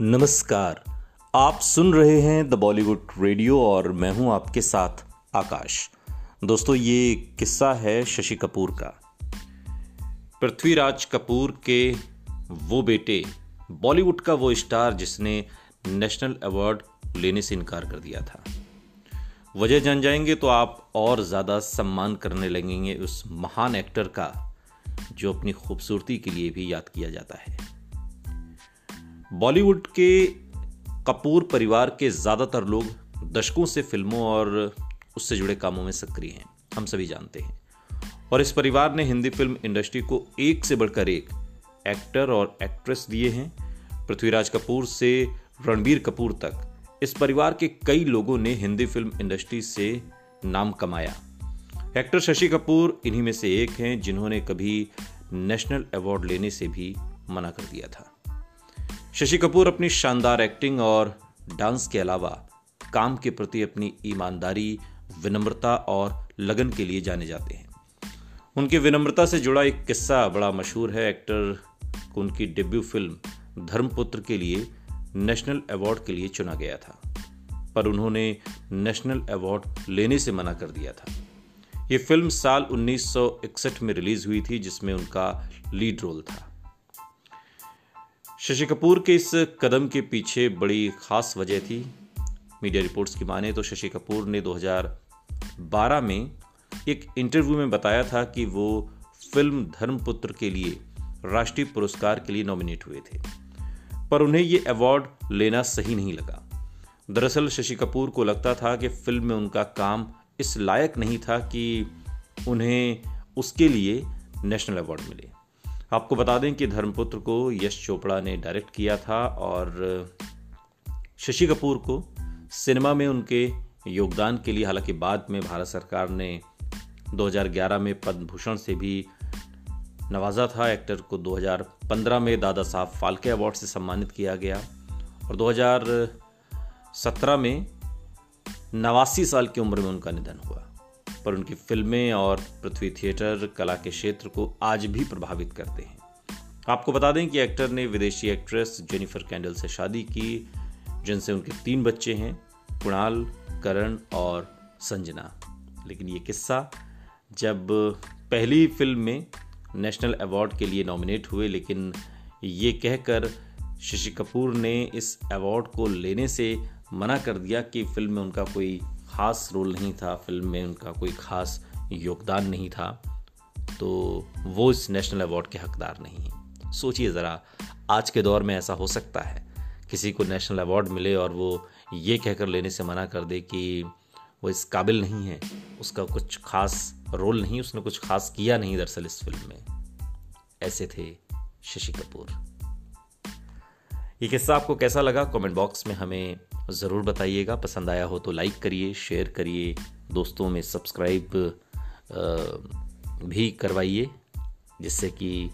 नमस्कार। आप सुन रहे हैं द बॉलीवुड रेडियो और मैं हूँ आपके साथ आकाश। दोस्तों, ये किस्सा है शशि कपूर का। पृथ्वीराज कपूर के वो बेटे बॉलीवुड का वो स्टार जिसने नेशनल अवार्ड लेने से इनकार कर दिया था। वजह जान जाएँगे तो आप और ज़्यादा सम्मान करने लगेंगे उस महान एक्टर का, जो अपनी खूबसूरती के लिए भी याद किया जाता है। बॉलीवुड के कपूर परिवार के ज़्यादातर लोग दशकों से फ़िल्मों और उससे जुड़े कामों में सक्रिय हैं। हम सभी जानते हैं। और इस परिवार ने हिंदी फ़िल्म इंडस्ट्री को एक से बढ़कर एक एक्टर और एक्ट्रेस दिए हैं। पृथ्वीराज कपूर से रणबीर कपूर तक। इस परिवार के कई लोगों ने हिंदी फ़िल्म इंडस्ट्री से नाम कमाया। एक्टर शशि कपूर इन्हीं में से एक हैं जिन्होंने कभी नेशनल अवार्ड लेने से भी मना कर दिया था। शशि कपूर अपनी शानदार एक्टिंग और डांस के अलावा काम के प्रति अपनी ईमानदारी, विनम्रता और लगन के लिए जाने जाते हैं। उनकी विनम्रता से जुड़ा एक किस्सा बड़ा मशहूर है। एक्टर को उनकी डेब्यू फ़िल्म धर्मपुत्र के लिए नेशनल अवार्ड के लिए चुना गया था। पर उन्होंने नेशनल अवार्ड लेने से मना कर दिया था। ये फ़िल्म साल 1961 में रिलीज़ हुई थी, जिसमें उनका लीड रोल था। शशि कपूर के इस कदम के पीछे बड़ी खास वजह थी मीडिया रिपोर्ट्स की माने तो शशि कपूर ने 2012 में एक इंटरव्यू में बताया था कि वो फ़िल्म धर्मपुत्र के लिए राष्ट्रीय पुरस्कार के लिए नॉमिनेट हुए थे, पर उन्हें ये अवार्ड लेना सही नहीं लगा। दरअसल शशि कपूर को लगता था कि फ़िल्म में उनका काम इस लायक नहीं था कि उन्हें उसके लिए नेशनल अवार्ड मिले। आपको बता दें कि धर्मपुत्र को यश चोपड़ा ने डायरेक्ट किया था और शशि कपूर को सिनेमा में उनके योगदान के लिए, हालाँकि बाद में भारत सरकार ने 2011 में पद्म भूषण से भी नवाजा था। एक्टर को 2015 में दादा साहब फाल्के अवार्ड से सम्मानित किया गया और 2017 में नवासी साल की उम्र में उनका निधन हुआ। पर उनकी फ़िल्में और पृथ्वी थिएटर, कला के क्षेत्र को आज भी प्रभावित करते हैं। आपको बता दें कि एक्टर ने विदेशी एक्ट्रेस जेनिफर कैंडल से शादी की, जिनसे उनके तीन बच्चे हैं, कुणाल, करण और संजना। लेकिन ये किस्सा, जब पहली फ़िल्म में नेशनल अवार्ड के लिए नॉमिनेट हुए, लेकिन ये कहकर शशि कपूर ने इस अवार्ड को लेने से मना कर दिया कि फ़िल्म में उनका कोई ख़ास रोल नहीं था फ़िल्म में, उनका कोई ख़ास योगदान नहीं था। तो वो इस नेशनल अवार्ड के हकदार नहीं हैं। सोचिए ज़रा, आज के दौर में ऐसा हो सकता है, किसी को नेशनल अवार्ड मिले और वो ये कहकर लेने से मना कर दे कि वो इस काबिल नहीं है, उसका कुछ खास रोल नहीं, उसने कुछ खास किया नहीं दरअसल इस फ़िल्म में। ऐसे थे शशि कपूर। ये किस्सा आपको कैसा लगा? कमेंट बॉक्स में हमें ज़रूर बताइएगा। पसंद आया हो तो लाइक करिए शेयर करिए, दोस्तों में सब्सक्राइब भी करवाइए, जिससे कि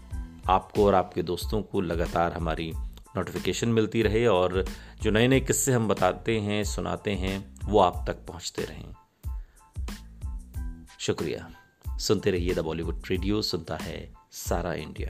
आपको और आपके दोस्तों को लगातार हमारी नोटिफिकेशन मिलती रहे और जो नए नए किस्से हम बताते हैं, सुनाते हैं, वो आप तक पहुँचते रहें। शुक्रिया। सुनते रहिए द बॉलीवुड रेडियो सुनता है सारा इंडिया